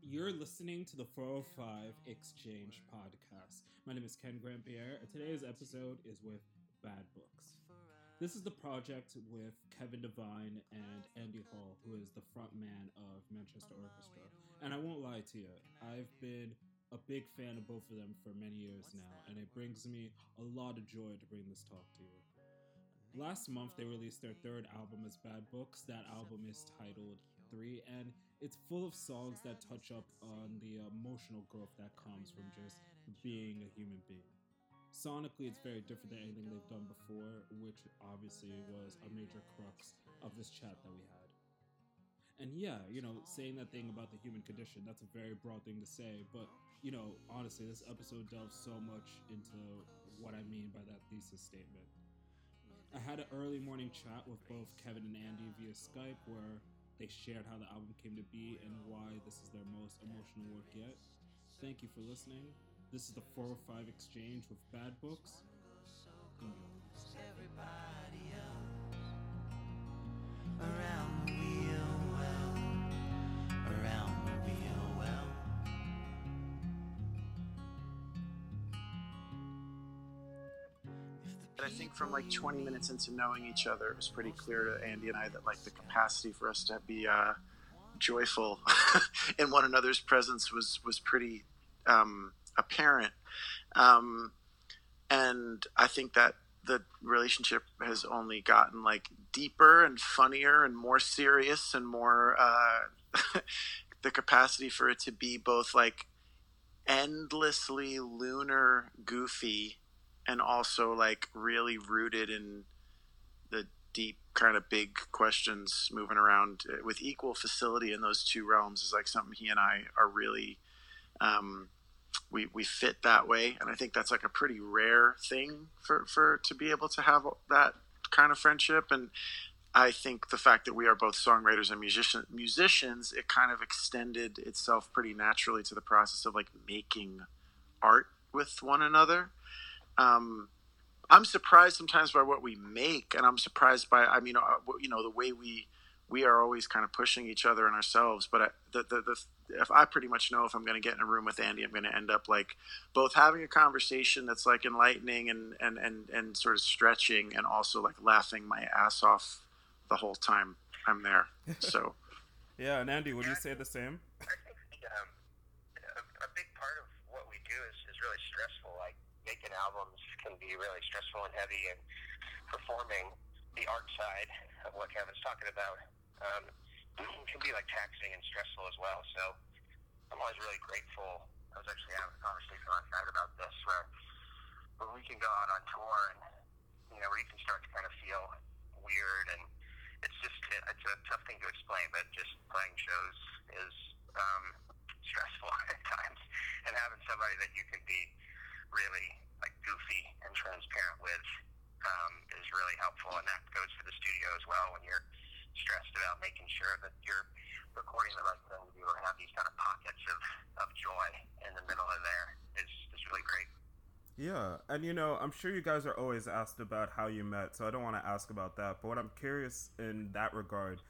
You're listening to the 405 Exchange podcast. My name is Ken Grant Pierre, and today's episode is with Bad Books. This is the project with Kevin Devine and Andy Hull, who is the front man of Manchester Orchestra. And I won't lie to you, I've been a big fan of both of them for many years now, and it brings me a lot of joy to bring this talk to you. Last month, they released their third album as Bad Books. That album is titled Three, and it's full of songs that touch up on the emotional growth that comes from just being a human being. Sonically, it's very different than anything they've done before, which obviously was a major crux of this chat that we had. And yeah, you know, saying that thing about the human condition, that's a very broad thing to say, but, you know, honestly, this episode delves so much into what I mean by that thesis statement. I had an early morning chat with both Kevin and Andy via Skype where they shared how the album came to be and why this is their most emotional work yet. Thank you for listening. This is the 405 Exchange with Bad Books. Everybody else around I think from like 20 minutes into knowing each other, it was pretty clear to Andy and I that like the capacity for us to be uh, joyful in one another's presence was was pretty um, apparent. Um, and I think that the relationship has only gotten like deeper and funnier and more serious and more uh, the capacity for it to be both like endlessly lunar goofy and also like really rooted in the deep kind of big questions moving around. Uh, with equal facility in those two realms is like something he and I are really um, we we fit that way. And I think that's like a pretty rare thing for for to be able to have that kind of friendship. And I think the fact that we are both songwriters and musician, musicians, it kind of extended itself pretty naturally to the process of like making art with one another um, I'm surprised sometimes by what we make, and I'm surprised by I mean, uh, you know, the way we we are always kind of pushing each other and ourselves. But I, the, the the if I pretty much know if I'm going to get in a room with Andy, I'm going to end up like both having a conversation that's like enlightening and and and and sort of stretching, and also like laughing my ass off the whole time I'm there. So. yeah, and Andy, would you say the same? I think um, a, a big part of what we do is, is really stressful. Like making albums can be really stressful and heavy, and performing the art side of what Kevin's talking about um, can be like taxing and stressful as well. So I'm always really grateful. I was actually having a conversation last night about this, where where we can go out on tour and you know where you can start to kind of feel weird and it's just it's a tough thing to explain, but just playing shows is um, stressful at times, and having somebody that you can be really like goofy and transparent with um, is really helpful, and that goes for the studio as well when you're stressed about making sure that you're recording the right thing and have these kind of pockets of, of joy in the middle of there is, is really great. Yeah, and you know, I'm sure you guys are always asked about how you met, so I don't want to ask about that. But what I'm curious in that regard,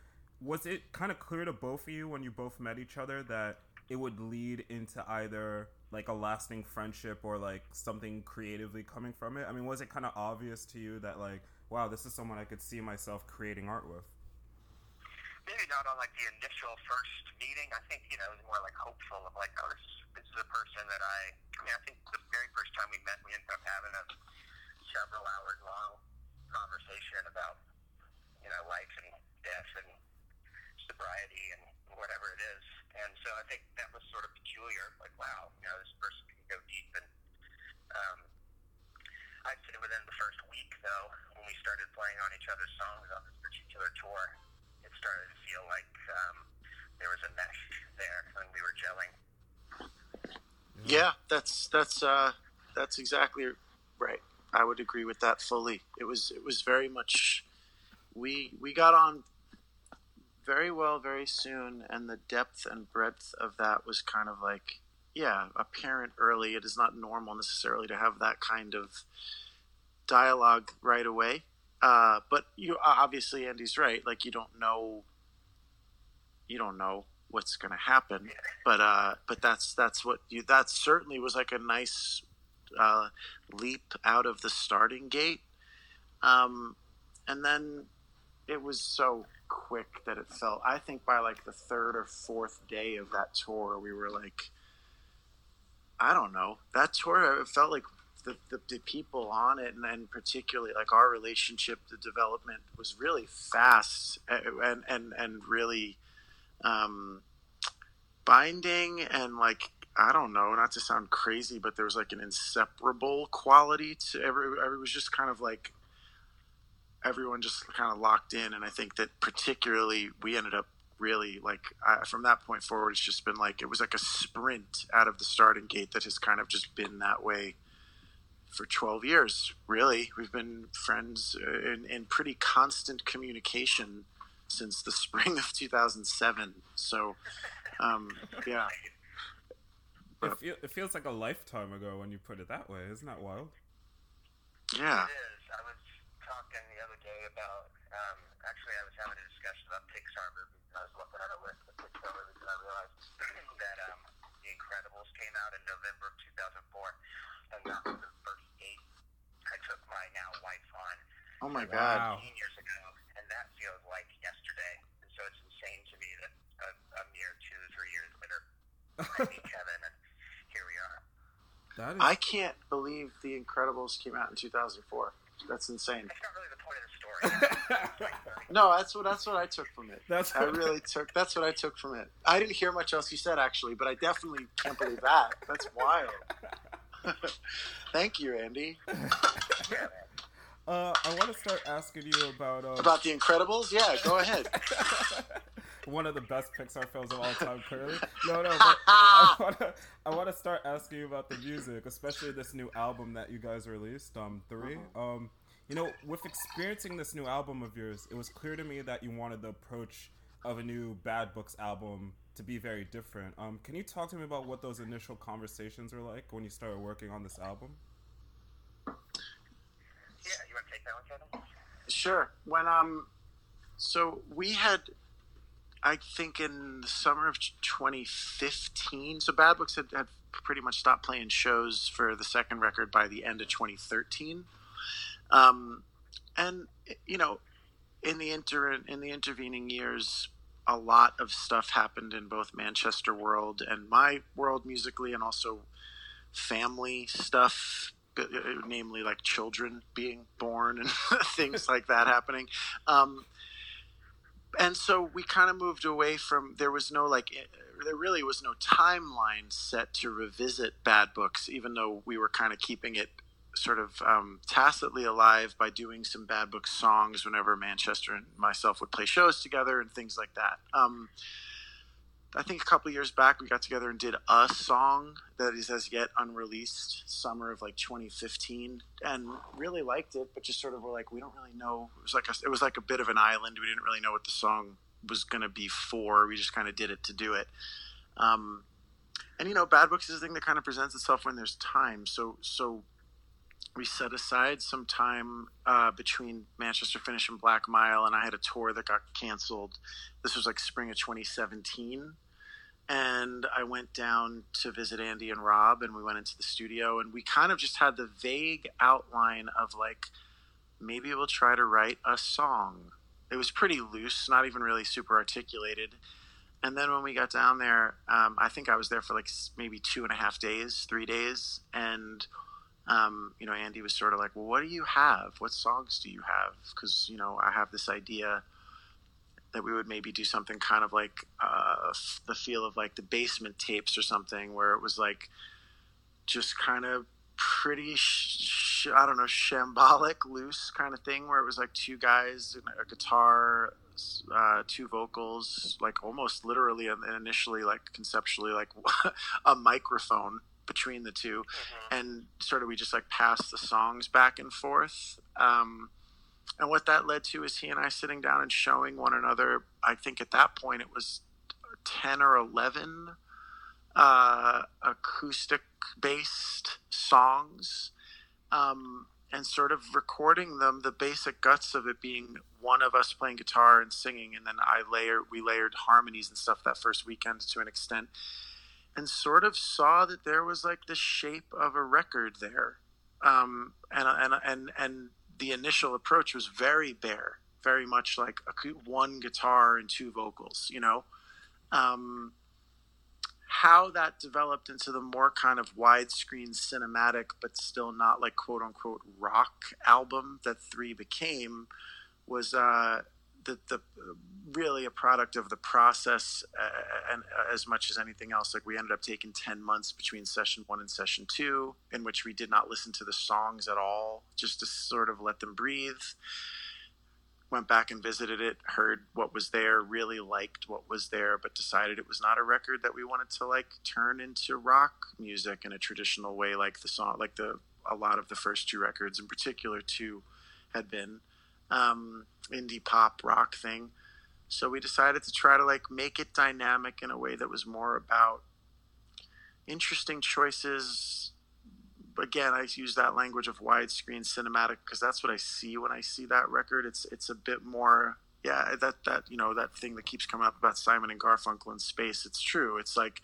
was it kind of clear to both of you when you both met each other that it would lead into either like a lasting friendship or like something creatively coming from it? I mean, was it kind of obvious to you that like, wow, this is someone I could see myself creating art with? Maybe not on like the initial first meeting. I think you know it was more like hopeful of like, oh, this, this is a person that I. I mean, I think the very first time we met, we ended up having a several hours long conversation about you know life and death and sobriety and whatever it is. And so I think that was sort of peculiar. Like, wow, you know, this person can go deep. And um, I'd say within the first week, though, when we started playing on each other's songs on this particular tour, it started to feel like um, there was a mesh there, and we were gelling. Yeah, that's that's uh, that's exactly right. I would agree with that fully. It was it was very much we we got on very well very soon, and the depth and breadth of that was kind of like, yeah, apparent early. It is not normal necessarily to have that kind of dialogue right away. Uh, but you obviously Andy's right. Like you don't know, you don't know what's going to happen. But uh, but that's that's what you. That certainly was like a nice uh, leap out of the starting gate. Um, and then it was so quick that it felt. I think by like the third or fourth day of that tour, we were like, I don't know. That tour, it felt like the, the, the people on it, and, and particularly like our relationship, the development was really fast and and and really um, binding and like I don't know, not to sound crazy, but there was like an inseparable quality to every. It was just kind of like everyone just kind of locked in, and I think that particularly we ended up really like I, from that point forward, it's just been like it was like a sprint out of the starting gate that has kind of just been that way for 12 years really we've been friends uh, in, in pretty constant communication since the spring of 2007 so um, yeah It, feel, it feels like a lifetime ago when you put it that way. Isn't that wild? yeah It is. I was talking the about. Um, actually, I was having a discussion about Pixar movies. and I was looking at a list of Pixar movies, and I realized that um, The Incredibles came out in November of 2004, and that was the first date I took my now wife on oh my Wow. god 15 years ago, and that feels like yesterday. And so it's insane to me that a, a mere two, or three years later, I meet Kevin, and here we are. That is. i can't believe the incredibles came out in 2004 that's insane That's not really the point of the story. no that's what that's what i took from it. That's i really took that's what i took from it. I didn't hear much else you said actually but i definitely can't believe that. That's wild. Thank you andy. Uh, I want to start asking you about um, about the incredibles? Yeah go ahead. One of the best Pixar films of all time. Clearly, no, no. But I want to. I want to start asking you about the music, especially this new album that you guys released, um, 3 Um, you know, with experiencing this new album of yours, it was clear to me that you wanted the approach of a new Bad Books album to be very different. Um, can you talk to me about what those initial conversations were like when you started working on this album? Yeah, you want to take that one, Kevin? Sure. When um, so we had, I think in the summer of 2015. So Bad Books had, had pretty much stopped playing shows for the second record by the end of 2013. Um, and you know, in the inter in the intervening years, a lot of stuff happened in both Manchester world and my world musically, and also family stuff uh, namely like children being born and things like that happening. Um, and so we kind of moved away from there was no like eh, there really was no timeline set to revisit bad books even though we were kind of keeping it sort of um, tacitly alive by doing some bad book songs whenever manchester and myself would play shows together and things like that um, I think a couple years back we got together and did a song that is as yet unreleased, summer of like 2015, and really liked it, but just sort of were like, we don't really know. It was like a, it was like a bit of an island. We didn't really know what the song was going to be for. We just kind of did it to do it. Um, and you know, Bad Books is a thing that kind of presents itself when there's time. So so we set aside some time uh, between Manchester Finish and Black Mile, and I had a tour that got canceled. This was like spring of 2017. And I went down to visit Andy and Rob, and we went into the studio, and we kind of just had the vague outline of like, maybe we'll try to write a song. It was pretty loose, not even really super articulated. And then when we got down there, um, I think I was there for like maybe two and a half days, three days, and um, you know, Andy was sort of like, "Well, what do you have? What songs do you have?" Because you know, I have this idea that we would maybe do something kind of like uh, the feel of like the basement tapes or something, where it was like just kind of pretty, sh- I don't know, shambolic, loose kind of thing, where it was like two guys a guitar, uh, two vocals, like almost literally and initially, like conceptually, like a microphone between the two and sort of we just like passed the songs back and forth. Um, and what that led to is he and I sitting down and showing one another. I think at that point it was ten or eleven uh, acoustic based songs, um, and sort of recording them. The basic guts of it being one of us playing guitar and singing, and then I layer we layered harmonies and stuff that first weekend to an extent, and sort of saw that there was like the shape of a record there, um, and and and and the initial approach was very bare, very much like a, one guitar and two vocals, you know. Um, how that developed into the more kind of widescreen cinematic, but still not like quote unquote rock album that Three became was uh, the, the really a product of the process uh, and uh, as much as anything else like we ended up taking 10 months between session one and session two in which we did not listen to the songs at all just to sort of let them breathe. Went back and visited it, heard what was there, really liked what was there, but decided it was not a record that we wanted to like turn into rock music in a traditional way, like the song, like the a lot of the first two records, in particular two, had been um, indie pop rock thing. So we decided to try to like make it dynamic in a way that was more about interesting choices again, I use that language of widescreen cinematic because that's what I see when I see that record. It's it's a bit more, yeah, that that you know that thing that keeps coming up about Simon and Garfunkel in space. It's true. It's like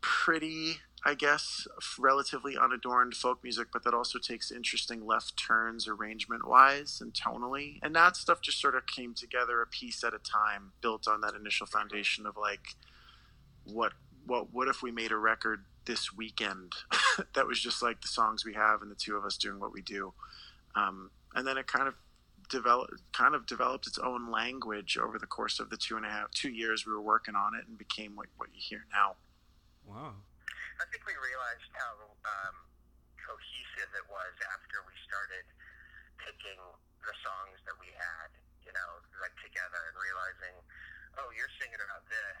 pretty, I guess, relatively unadorned folk music, but that also takes interesting left turns arrangement wise and tonally. And that stuff just sort of came together a piece at a time, built on that initial foundation of like what what what if we made a record this weekend that was just like the songs we have and the two of us doing what we do. Um, and then it kind of developed kind of developed its own language over the course of the two and a half two years we were working on it and became what, what you hear now. Wow. I think we realized how um, cohesive it was after we started picking the songs that we had, you know, like together and realizing, oh, you're singing about this,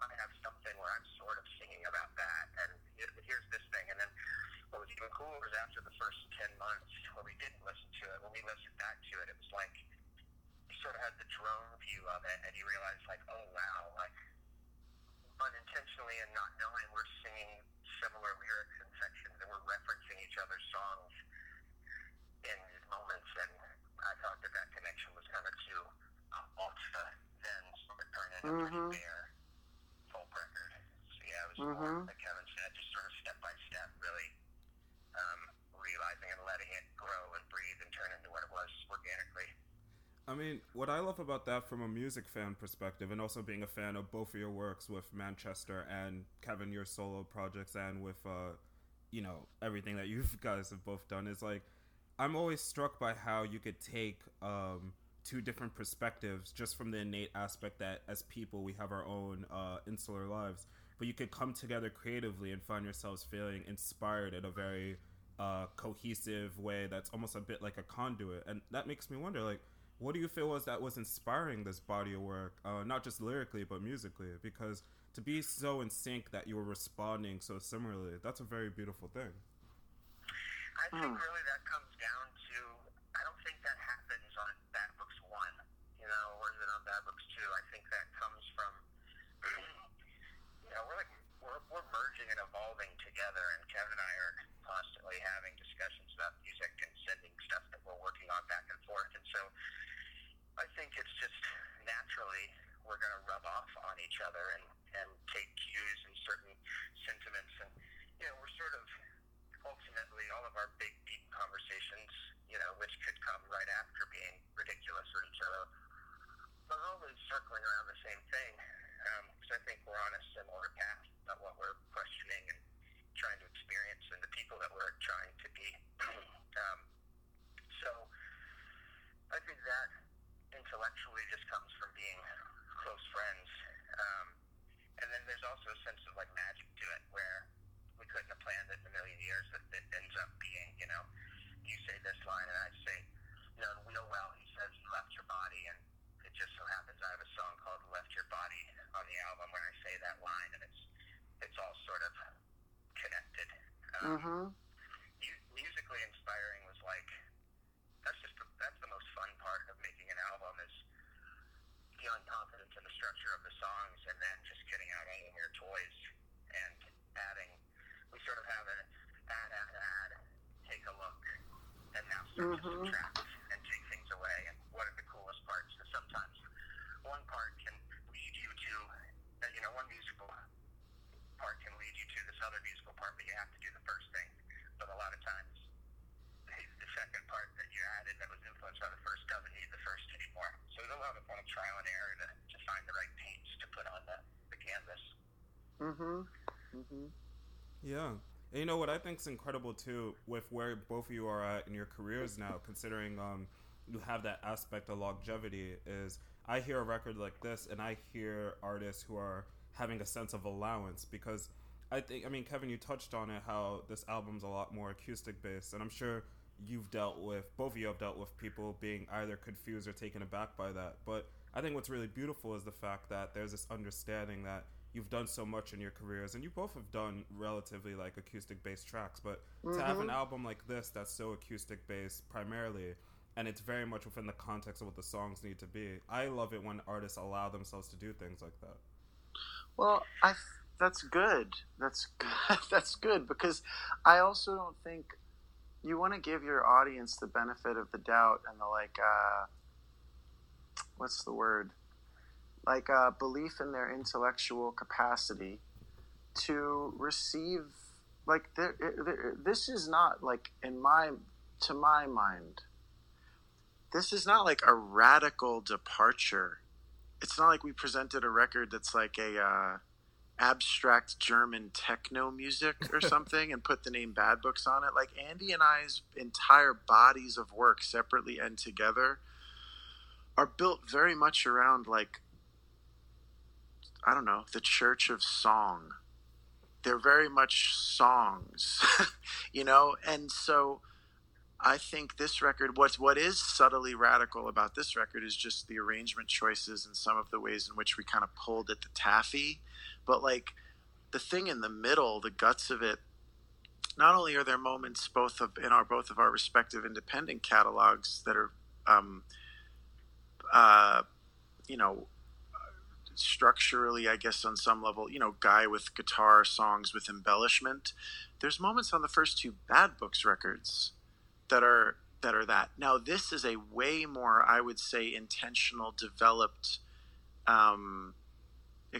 I have something where I'm sort of singing about that, and here's this thing. And then what was even cooler was after the first 10 months when we didn't listen to it, when we listened back to it, it was like you sort of had the drone view of it, and you realize, like, oh, wow, like unintentionally and not knowing we're similar lyrics and sections, and we're referencing each other's songs in these moments. And I thought that that connection was kind of too uh, ultra then sort of turn into Mhm. pretty bare folk record. So yeah, it was Mhm. more, like Kevin said, just sort of step by step, really um, realizing and letting it grow and breathe and turn into what it was organically. I mean, what I love about that from a music fan perspective, and also being a fan of both of your works with Manchester and Kevin, your solo projects, and with, uh, you know, everything that you guys have both done, is like, I'm always struck by how you could take um, two different perspectives just from the innate aspect that as people we have our own uh, insular lives, but you could come together creatively and find yourselves feeling inspired in a very uh, cohesive way that's almost a bit like a conduit. And that makes me wonder, like, what do you feel was that was inspiring this body of work, uh, not just lyrically but musically? Because to be so in sync that you were responding so similarly, that's a very beautiful thing. I think Hmm. really that comes down to I don't think that happens on Bad Books One, you know, or even on Bad Books Two? I think that comes from you know, we're like we're, we're merging and evolving together and Kevin and I are constantly having discussions about music and sending stuff that we're working on back and forth and so I think it's just naturally we're gonna rub off on each other and, and take cues and certain sentiments and you know, we're sort of ultimately all of our big deep conversations, you know, which could come right after being ridiculous or each other, are always circling around the same thing. Um, because I think we're on a similar path of what we're questioning and trying to experience and the people that we're trying to be. um, so I think that intellectually just comes from being close friends. Um, and then there's also a sense of like magic to it where we couldn't have planned it in a million years that it ends up being, you know, you say this line and I say, you know, in Wheel Well, he says you left your body and it just so happens I have a song called Left Your Body on the album where I say that line and it's it's all sort of connected. Um, Mm-hmm. mu- musically inspiring was like that's just the, that's the most fun part of making an album is feeling confident in the structure of the songs and then just getting out all of your toys and adding we sort of have an add add add take a look and now start to Mhm. subtract and take things away and what are the coolest another musical part, but you have to do the first thing. But a lot of times, the second part that you added that was influenced by the first doesn't need the first anymore. So there's a lot of kind of trial and error to, to find the right paints to put on the, the canvas. Mm-hmm. Mm-hmm. Yeah. And you know what I think is incredible too, with where both of you are at in your careers now, considering um, you have that aspect of longevity, is I hear a record like this and I hear artists who are having a sense of allowance because I think, I mean, Kevin, you touched on it how this album's a lot more acoustic based, and I'm sure you've dealt with, both of you have dealt with people being either confused or taken aback by that. But I think what's really beautiful is the fact that there's this understanding that you've done so much in your careers and you both have done relatively like acoustic based tracks but to have an mm-hmm. album like this that's so acoustic based primarily and it's very much within the context of what the songs need to be i love it when artists allow themselves to do things like that Well, I that's good. That's good. that's good because I also don't think you want to give your audience the benefit of the doubt and the like. Uh, what's the word? Like uh, belief in their intellectual capacity to receive. Like there, this is not like in my to my mind. This is not like a radical departure it's not like we presented a record that's like a uh, abstract German techno music or something and put the name Bad Books on it. Like Andy and I's entire bodies of work, separately and together, are built very much around like I don't know the Church of Song. They're very much songs, you know, and so. I think this record, what's what is subtly radical about this record is just the arrangement choices and some of the ways in which we kind of pulled at the taffy. But like the thing in the middle, the guts of it, not only are there moments both of in our both of our respective independent catalogs that are, um, uh, you know, structurally, I guess on some level, you know, guy with guitar songs with embellishment. There's moments on the first two Bad Books records that are that are that. Now this is a way more, I would say, intentional, developed um,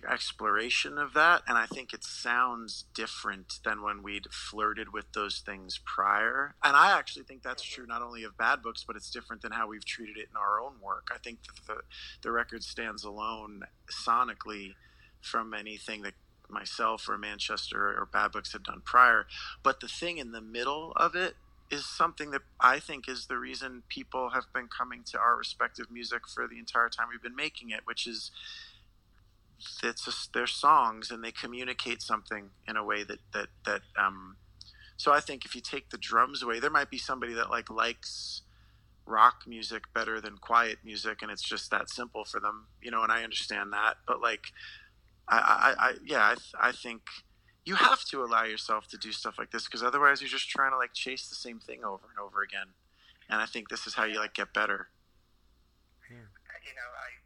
exploration of that, and I think it sounds different than when we'd flirted with those things prior. And I actually think that's true not only of Bad Books, but it's different than how we've treated it in our own work. I think that the the record stands alone sonically from anything that myself or Manchester or Bad Books had done prior. But the thing in the middle of it is something that I think is the reason people have been coming to our respective music for the entire time we've been making it, which is it's just their songs and they communicate something in a way that that that um so I think if you take the drums away, there might be somebody that like likes rock music better than quiet music and it's just that simple for them, you know, and I understand that. But like I I, I yeah, I, I think you have to allow yourself to do stuff like this because otherwise you're just trying to like chase the same thing over and over again. And I think this is how you like get better. You know, I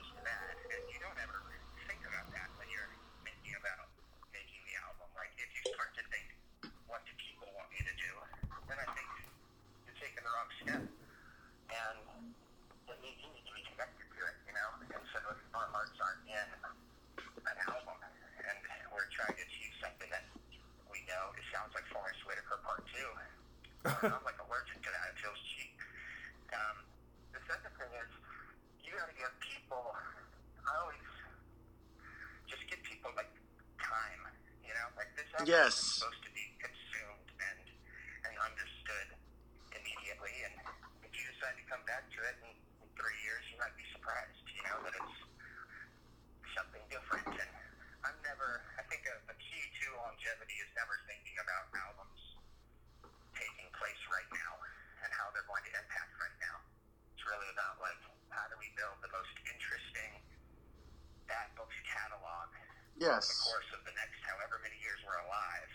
Yes. the course of the next however many years we're alive,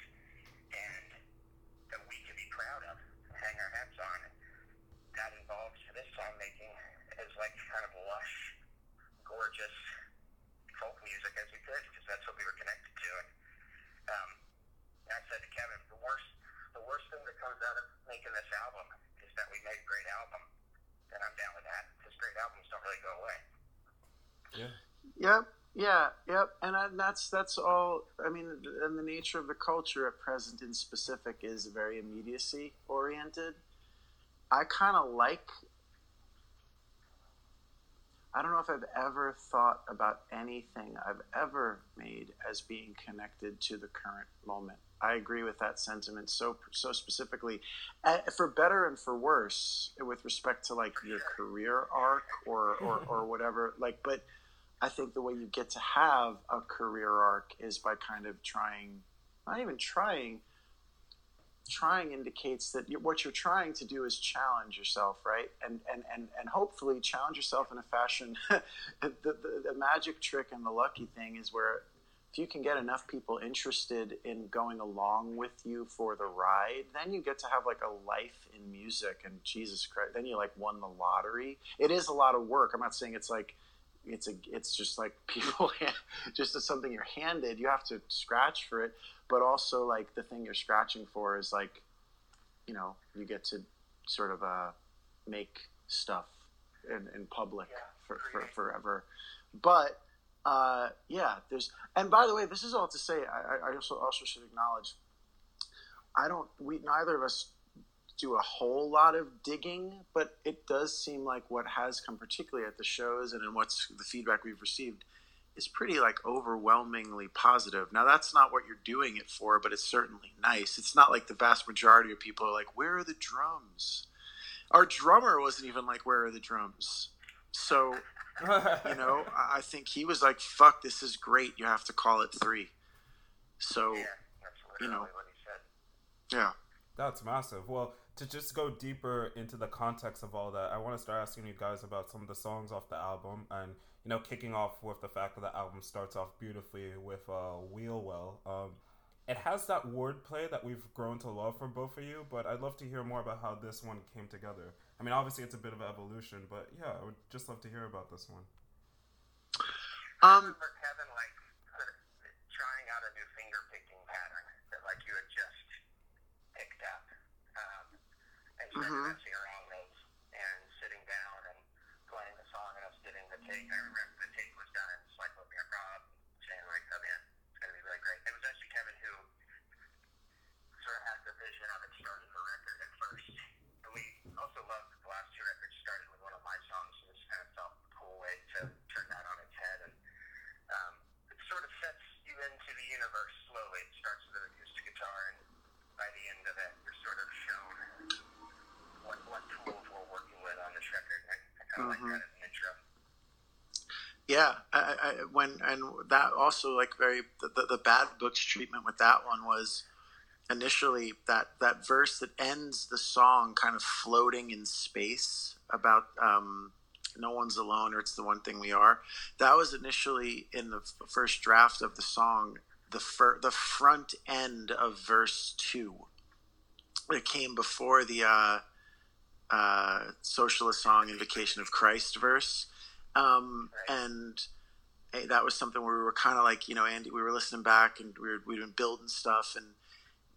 and that we can be proud of, and hang our hats on. That involves for this song making is like kind of lush, gorgeous folk music as we could, because that's what we were connected to. And um, I said to Kevin, the worst, the worst thing that comes out of making this album is that we we made a great album, then I'm down with that. Because great albums don't really go away. Yeah. Yep. Yeah. That's that's all. I mean, and the nature of the culture at present, in specific, is very immediacy oriented. I kind of like. I don't know if I've ever thought about anything I've ever made as being connected to the current moment. I agree with that sentiment so so specifically, for better and for worse, with respect to like your career arc or or, or whatever. Like, but I think the way you get to have a career arc is by kind of trying, not even trying. Trying indicates that you, what you're trying to do is challenge yourself, right? And and and, and hopefully challenge yourself in a fashion. the, the the magic trick and the lucky thing is where if you can get enough people interested in going along with you for the ride, then you get to have like a life in music. And Jesus Christ, then you like won the lottery. It is a lot of work. I'm not saying it's like it's a it's just like people just as something you're handed. You have to scratch for it, but also like the thing you're scratching for is like, you know, you get to sort of uh, make stuff in, in public Yeah, for, for forever. But uh, yeah, there's and by the way, this is all to say. I, I- also also should acknowledge. I don't. We neither of us do a whole lot of digging, but it does seem like what has come, particularly at the shows and in what's the feedback we've received, is pretty like overwhelmingly positive. Now that's not what you're doing it for, but it's certainly nice. It's not like the vast majority of people are like, "Where are the drums?" Our drummer wasn't even like, "Where are the drums?" So you know, I I think he was like, "Fuck, this is great. You have to call it three. So Yeah, that's literally know. what he said. yeah, That's massive. Well, to just go deeper into the context of all that, I want to start asking you guys about some of the songs off the album, and you know, kicking off with the fact that the album starts off beautifully with uh, "Wheel Well." Um, it has that wordplay that we've grown to love from both of you, but I'd love to hear more about how this one came together. I mean, obviously it's a bit of evolution, but yeah, I would just love to hear about this one. Um, remember Kevin like sort of trying out a new finger picking pattern that like you had just picked up, um, and started Mhm. messing around with and sitting down and playing the song and us getting the take. I remember the take was done and just like looking at Rob saying like, "Oh man, it's gonna be really great." It was actually Kevin who sort of had the vision of it starting the record at first, and we also loved that the last two records started with one of my songs, so this kind of felt a cool way to turn that on its head and um, it sort of sets you into the universe slowly. It starts with an acoustic guitar, and by the end of it, you're sort of shown what, what tools we're working with on this record. And I, I kind of Mhm. like that as an intro. Yeah. I, I, when and that also like very the, the, bad books treatment with that one was initially that that verse that ends the song kind of floating in space about um, no one's alone or it's the one thing we are. That was initially in the first draft of the song. The fir- the front end of verse two. It came before the uh, uh, socialist song "Invocation of Christ" verse, um, and eh, that was something where we were kind of like, you know, Andy, we were listening back and we were we'd been building stuff, and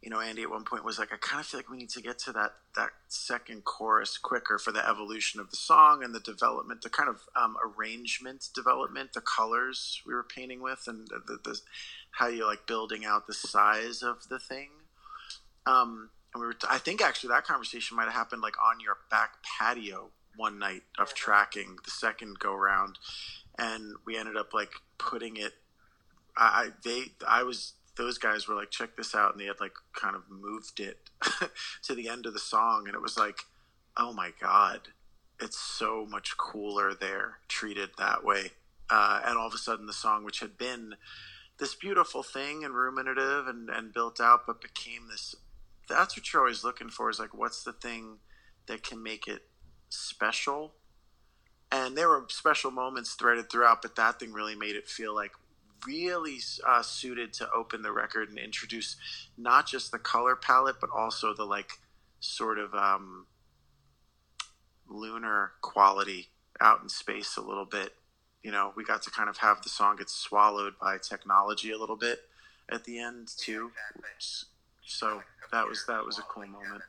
you know, Andy at one point was like, I kind of feel like we need to get to that that second chorus quicker for the evolution of the song and the development, the kind of um, arrangement development, the colors we were painting with, and the, the, the how you like building out the size of the thing. Um, and we were, I think actually that conversation might have happened like on your back patio one night of tracking the second go round, and we ended up like putting it. I they I was those guys were like check this out, and they had like kind of moved it to the end of the song, and it was like, oh my god, it's so much cooler there, treated that way. Uh, and all of a sudden, the song, which had been this beautiful thing and ruminative and, and built out, but became this. That's what you're always looking for is like, what's the thing that can make it special? And there were special moments threaded throughout, but that thing really made it feel like really uh, suited to open the record and introduce not just the color palette, but also the like sort of um, lunar quality out in space a little bit. You know, we got to kind of have the song get swallowed by technology a little bit at the end too. So that was that was a cool moment.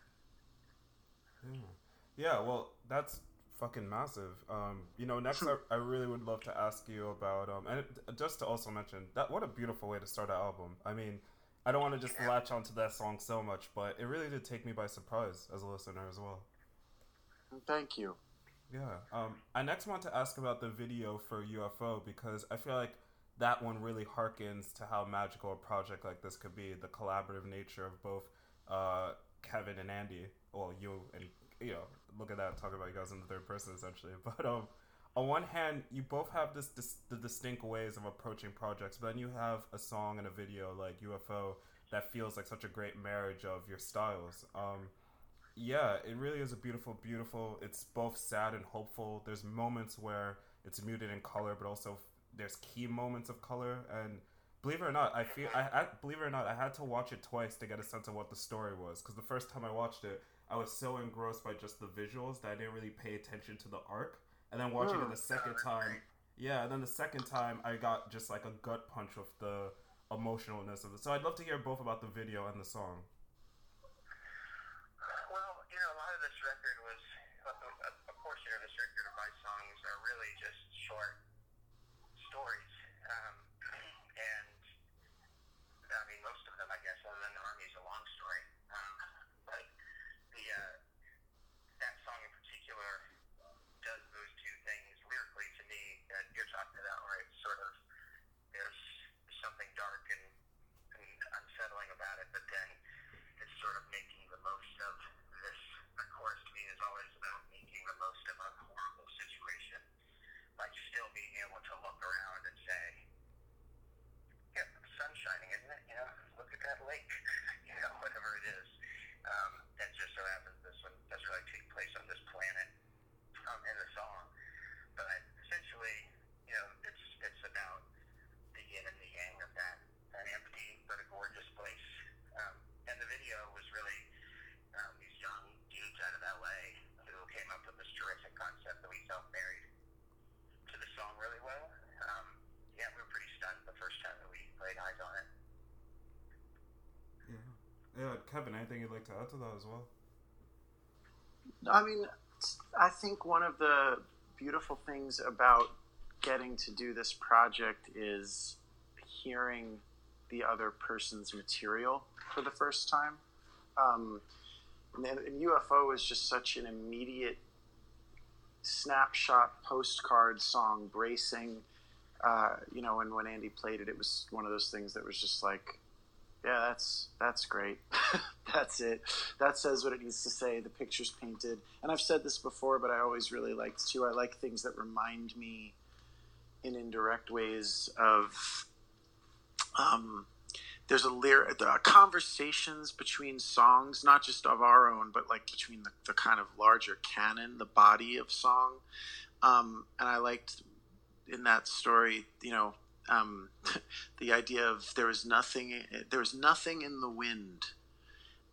Yeah, well, that's fucking massive. Um, you know, next I, I really would love to ask you about um, and it, just to also mention that what a beautiful way to start an album. I mean, I don't want to just latch onto that song so much, but it really did take me by surprise as a listener as well. Thank you. Yeah. Um, I next want to ask about the video for UFO because I feel like that one really harkens to how magical a project like this could be. The collaborative nature of both uh, Kevin and Andy. Well, you and you know, look at that. Talk about you guys in the third person essentially. But um, on one hand, you both have this, the distinct ways of approaching projects, but then you have a song and a video like UFO that feels like such a great marriage of your styles. Um, yeah, it really is a beautiful, beautiful. It's both sad and hopeful. There's moments where it's muted in color, but also there's key moments of color. And believe it or not, I feel I, I believe it or not, I had to watch it twice to get a sense of what the story was. Because the first time I watched it, I was so engrossed by just the visuals that I didn't really pay attention to the arc. And then watching it the second time, yeah, and then the second time I got just like a gut punch of the emotionalness of it. So I'd love to hear both about the video and the song. Well, you know, a lot of this record was a, a, a portion of this record of my songs are really just short stories, um, and I mean most of them, I guess, other than Army's a long story. Um, but the uh, that song in particular does those two things lyrically to me that you're talking about, where it's sort of there's something dark and, and unsettling about it, but then it's sort of making the most of this. The chorus to me is always about making the most of a horrible situation, like still being able to look around and say, "Yeah, the sun's shining, isn't it? You know, look at that lake. You know, whatever it is." Um, it just so happens this one does really take place on this planet um, in the song, but essentially, you know, it's it's about the yin and the yang of that, that empty but a gorgeous place. Um, and the video was really um, these young dudes out of LA who came up with this terrific concept that we felt married to the song really well. Um, yeah, we were pretty stunned the first time that we laid eyes on it. Yeah. Yeah, Kevin, add to that as well? I mean, I think one of the beautiful things about getting to do this project is hearing the other person's material for the first time. Um, and, and UFO is just such an immediate snapshot postcard song, bracing. Uh, you know, and when Andy played it, it was one of those things that was just like, yeah, that's that's great. that's it. That says what it needs to say. The picture's painted, and I've said this before, but I always really liked too. I like things that remind me, in indirect ways, of. Um, there's a lyric, conversations between songs, not just of our own, but like between the, the kind of larger canon, the body of song. Um, and I liked in that story, you know, um, the idea of there was nothing, there was nothing in the wind.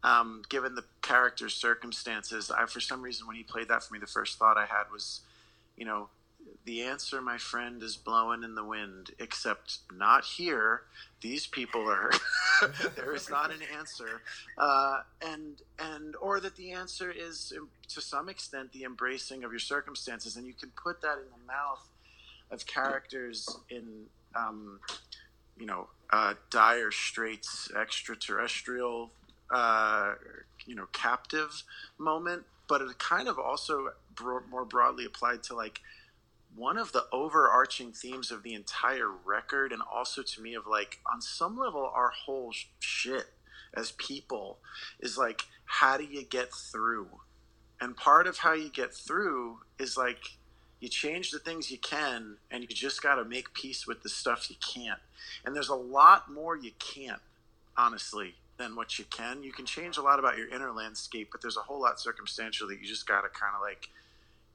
Um, given the character's circumstances, I for some reason when he played that for me, the first thought I had was, you know, the answer, my friend, is blowing in the wind. Except not here. These people are. there is not an answer, uh, and and or that the answer is to some extent the embracing of your circumstances, and you can put that in the mouth of characters in um, you know uh, dire straits, extraterrestrial, uh, you know, captive moment, but it kind of also bro- more broadly applied to like one of the overarching themes of the entire record, and also to me of like on some level our whole sh- shit as people is like how do you get through? And part of how you get through is like you change the things you can and you just got to make peace with the stuff you can't. And there's a lot more you can't, honestly, than what you can. You can change a lot about your inner landscape, but there's a whole lot circumstantial that you just got to kind of like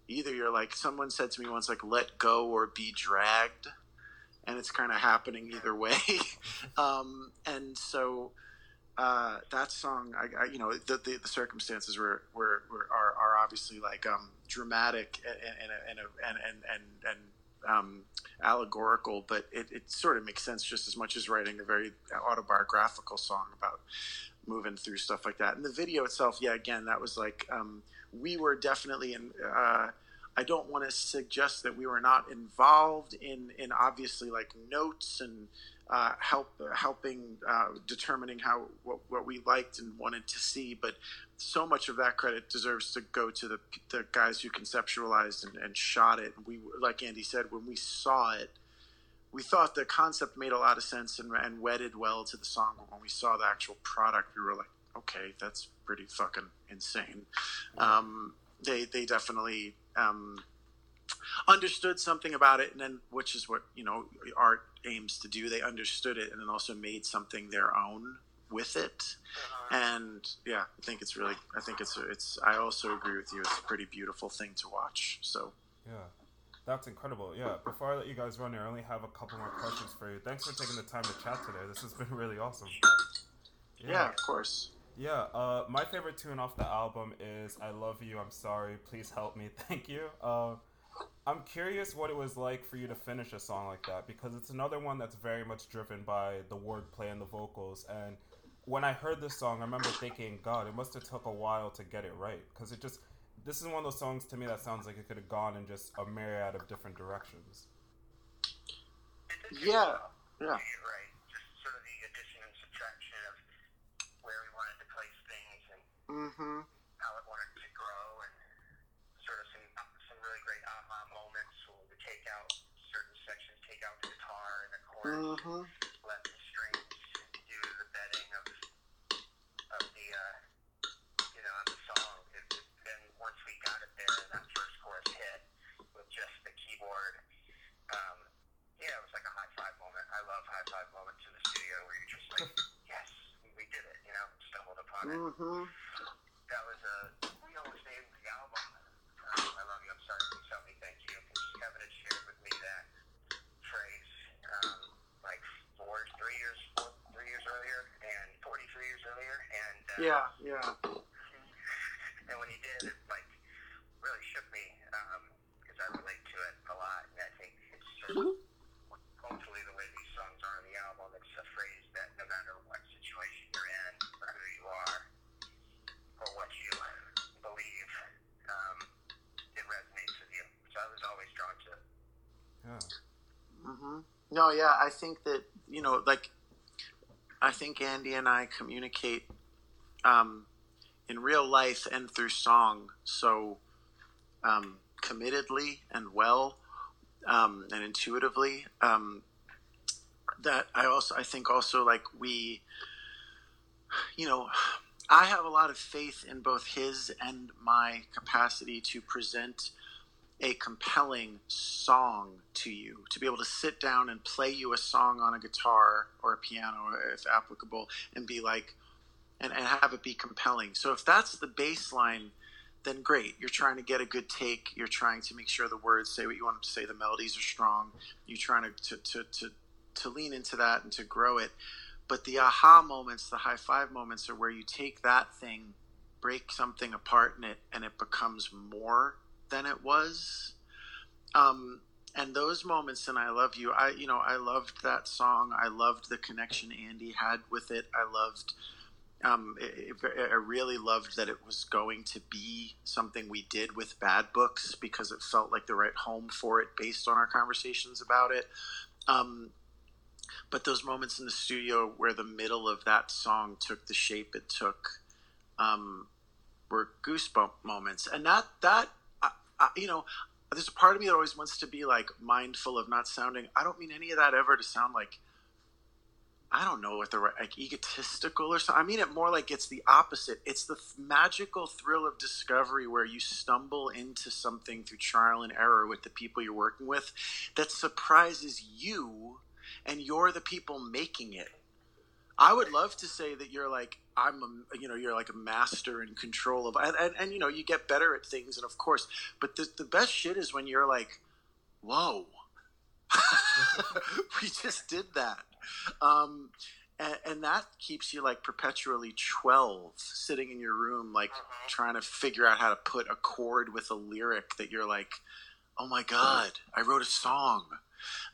either you're like someone said to me once like let go or be dragged and it's kind of happening either way um, and so uh, that song I, I you know the, the, the circumstances were, were, were are, are obviously like um, dramatic and and and and and, and, and um, allegorical, but it, it sort of makes sense just as much as writing a very autobiographical song about moving through stuff like that. And the video itself, yeah, again, that was like um, we were definitely in. Uh, I don't want to suggest that we were not involved in in obviously like notes and uh, help helping uh, determining how what, what we liked and wanted to see, but so much of that credit deserves to go to the the guys who conceptualized and, and shot it. We like Andy said when we saw it, we thought the concept made a lot of sense and, and wedded well to the song. But when we saw the actual product, we were like, okay, that's pretty fucking insane. Um, they they definitely um, understood something about it, and then which is what you know art aims to do. They understood it, and then also made something their own with it. And yeah, I think it's really. I think it's it's. I also agree with you. It's a pretty beautiful thing to watch. So Yeah, that's incredible. Yeah, before I let you guys run here, I only have a couple more questions for you. Thanks for taking the time to chat today. This has been really awesome. yeah, of course. Yeah, uh, my favorite tune off the album is "I Love You, I'm Sorry, Please Help Me, Thank You." Uh, I'm curious what it was like for you to finish a song like that because it's another one that's very much driven by the wordplay and the vocals. And when I heard this song, I remember thinking, "God, it must have took a while to get it right," because it just this is one of those songs to me that sounds like it could have gone in just a myriad of different directions. Yeah, well. yeah. You're right. Just sort of the addition and subtraction of where we wanted to place things and Mm-hmm. how it wanted to grow, and sort of some some really great aha moments when we take out certain sections, take out the guitar the Mm-hmm. let the strings do the bedding of of the uh, you know of the song. It, it, then once we got it there, and that first chorus hit with just the keyboard. Um, yeah, it was like a high five moment. I love high five moments in the studio where you're just like, yes, we did it. You know, stumbled upon it. Mm-hmm. That was a. We almost named the album. Um, I love you. I'm sorry. Please help me. Thank you. Because Kevin had shared with me that phrase um, like four, three years, four, three years earlier, and 43 years earlier, and uh, Yeah, yeah. and when he did, it like really shook me because I relate to it a lot, and I think it's sort of hopefully the way these songs are on the album. It's a phrase that no matter what situation you're in, or who you are, or what you believe, um, it resonates with you. So I was always drawn to it. Yeah. hmm No, yeah, I think that you know, like, I think Andy and I communicate um, in real life and through song so um, committedly and well um, and intuitively. Um, that I also, I think, also like we, you know, I have a lot of faith in both his and my capacity to present a compelling song to you to be able to sit down and play you a song on a guitar or a piano if applicable and be like and, and have it be compelling so if that's the baseline then great you're trying to get a good take you're trying to make sure the words say what you want them to say the melodies are strong you're trying to to, to, to, to lean into that and to grow it but the aha moments the high five moments are where you take that thing break something apart in it and it becomes more than it was. Um, and those moments in I Love You, I you know, I loved that song. I loved the connection Andy had with it. I loved um, it, it, I really loved that it was going to be something we did with Bad Books because it felt like the right home for it based on our conversations about it. Um, but those moments in the studio where the middle of that song took the shape it took um, were goosebump moments, and that that I, I, you know, there's a part of me that always wants to be like mindful of not sounding. I don't mean any of that ever to sound like I don't know what the right like egotistical or something. I mean it more like it's the opposite. It's the th- magical thrill of discovery where you stumble into something through trial and error with the people you're working with that surprises you and you're the people making it. I would love to say that you're like I'm a you know you're like a master in control of and, and, and you know you get better at things and of course but the, the best shit is when you're like whoa we just did that. Um, and, and that keeps you like perpetually 12 sitting in your room like trying to figure out how to put a chord with a lyric that you're like oh my god i wrote a song.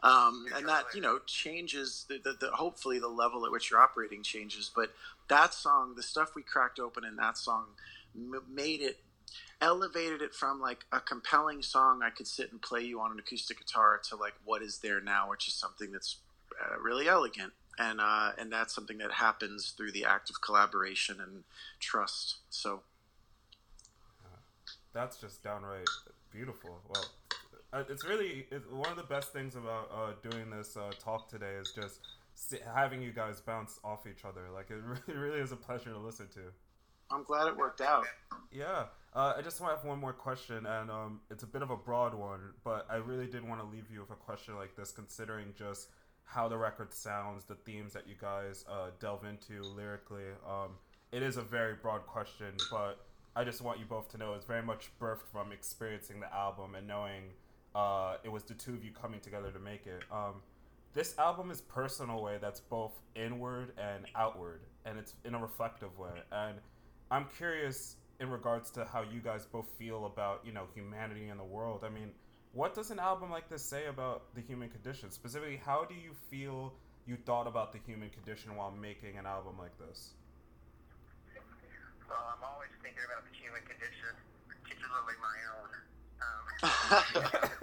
Um, and that you know changes the, the, the hopefully the level at which you're operating changes but that song, the stuff we cracked open in that song, m- made it elevated it from like a compelling song I could sit and play you on an acoustic guitar to like what is there now, which is something that's uh, really elegant. And uh, and that's something that happens through the act of collaboration and trust. So That's just downright beautiful. Well, uh, it's really it's one of the best things about uh, doing this uh, talk today is just having you guys bounce off each other. Like it really, really is a pleasure to listen to. I'm glad it worked out. Yeah, uh, I just want to have one more question, and um, it's a bit of a broad one, but I really did want to leave you with a question like this, considering just how the record sounds, the themes that you guys uh, delve into lyrically. Um, it is a very broad question, but I just want you both to know it's very much birthed from experiencing the album and knowing uh, it was the two of you coming together to make it. Um, this album is personal way that's both inward and outward, and it's in a reflective way. And I'm curious in regards to how you guys both feel about you know humanity in the world. I mean, what does an album like this say about the human condition? Specifically, how do you feel you thought about the human condition while making an album like this? Well, I'm always thinking about the human condition, particularly my own, um,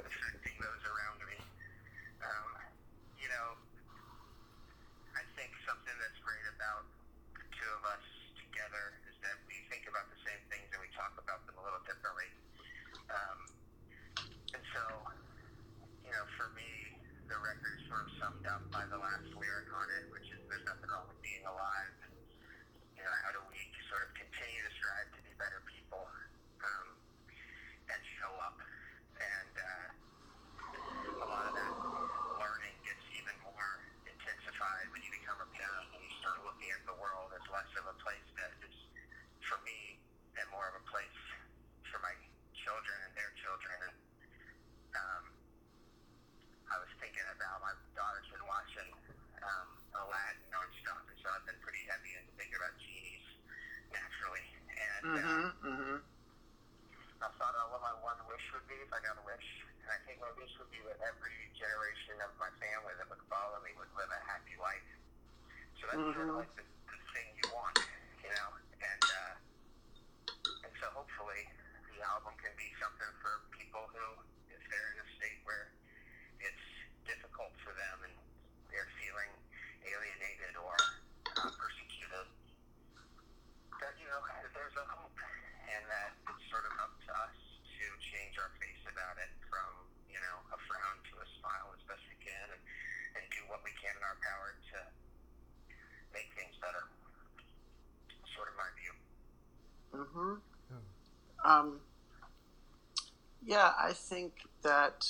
think that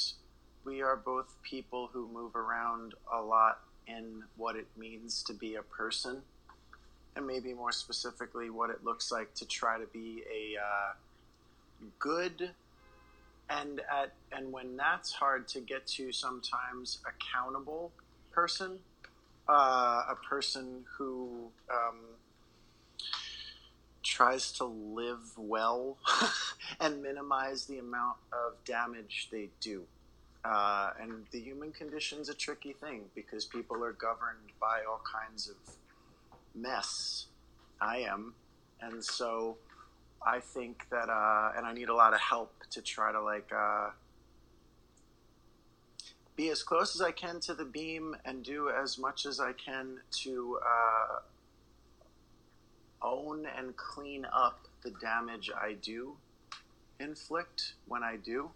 we are both people who move around a lot in what it means to be a person, and maybe more specifically, what it looks like to try to be a uh, good and at and when that's hard to get to, sometimes accountable person, uh, a person who. Um, tries to live well and minimize the amount of damage they do. Uh, and the human condition is a tricky thing because people are governed by all kinds of mess. I am. And so I think that, uh, and I need a lot of help to try to like uh, be as close as I can to the beam and do as much as I can to. Own and clean up the damage I do inflict when I do.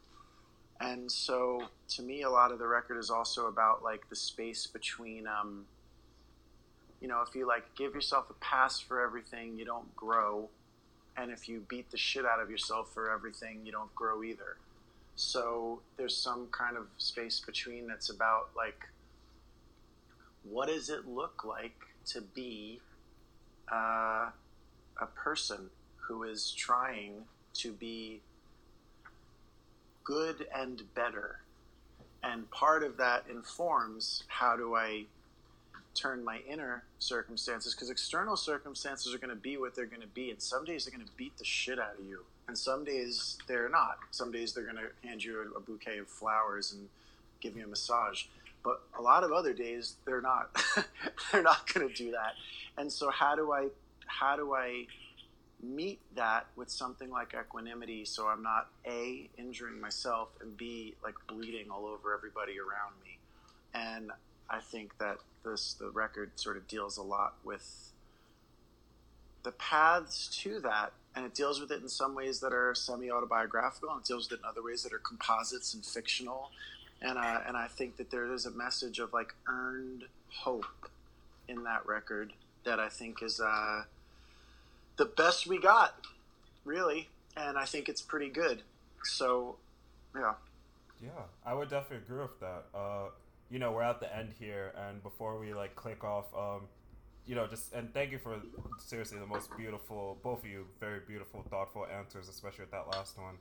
And so to me, a lot of the record is also about like the space between, um, you know, if you like give yourself a pass for everything, you don't grow. And if you beat the shit out of yourself for everything, you don't grow either. So there's some kind of space between that's about like, what does it look like to be uh, a person who is trying to be good and better. And part of that informs how do I turn my inner circumstances because external circumstances are going to be what they're going to be and some days they're going to beat the shit out of you and some days they're not some days they're going to hand you a bouquet of flowers and give you a massage but a lot of other days they're not they're not going to do that and so how do i how do I meet that with something like equanimity so I'm not A, injuring myself, and B, like bleeding all over everybody around me. And I think that this the record sort of deals a lot with the paths to that and it deals with it in some ways that are semi-autobiographical and it deals with it in other ways that are composites and fictional and uh, and I think that there is a message of like earned hope in that record that I think is uh, the best we got, really, and I think it's pretty good. So, yeah. Yeah, I would definitely agree with that. Uh, you know, we're at the end here, and before we like click off, um, you know, just and thank you for seriously the most beautiful, both of you, very beautiful, thoughtful answers, especially with that last one.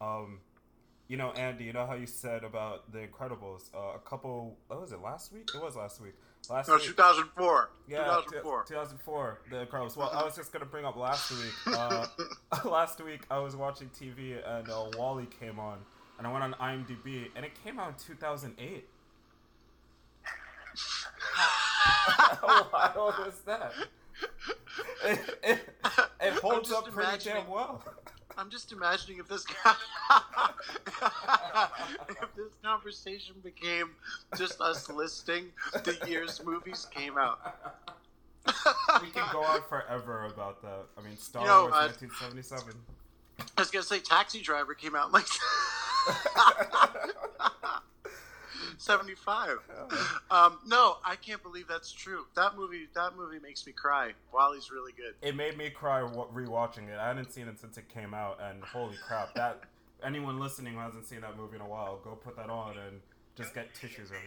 Um, you know, Andy, you know how you said about the Incredibles uh, a couple, what was it, last week? It was last week. Last No, week. 2004. Yeah, 2004. 2004, The Incredibles. Well, I was just gonna bring up last week. Uh, last week I was watching TV and uh, WALL-E came on, and I went on IMDb, and it came out in 2008. How wild is that? It, it, it holds up pretty damn well. I'm just imagining if this if this conversation became just us listing the years movies came out. we can go on forever about that. I mean, Star You know, Wars uh, 1977. I was gonna say Taxi Driver came out like 75. Um, no, I can't believe that's true. That movie, that movie makes me cry. WALL-E's really good. it made me cry wa- rewatching it. I hadn't seen it since it came out, and holy crap! That anyone listening who hasn't seen that movie in a while, go put that on and just get tissues ready.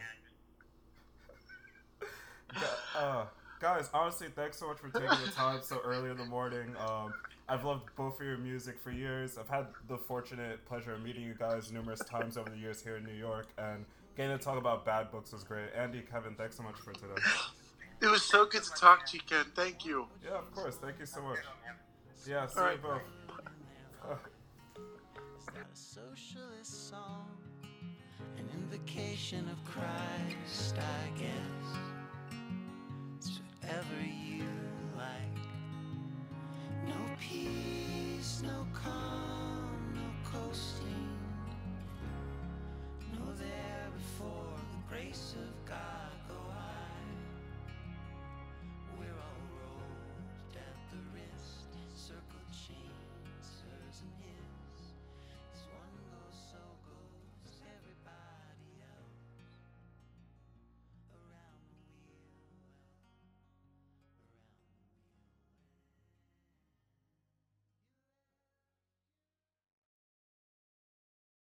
Uh, guys, honestly, thanks so much for taking the time so early in the morning. Um, I've loved both of your music for years. I've had the fortunate pleasure of meeting you guys numerous times over the years here in New York, and Getting to talk about bad books was great. Andy, Kevin, thanks so much for today. It was so good to talk to you, Ken. Thank you. Yeah, of course. Thank you so much. Yeah, see All right. you both. Uh. A socialist song, an invocation of Christ, I guess. It's whatever you like. No peace, no calm, no coasting, no there for the grace of God.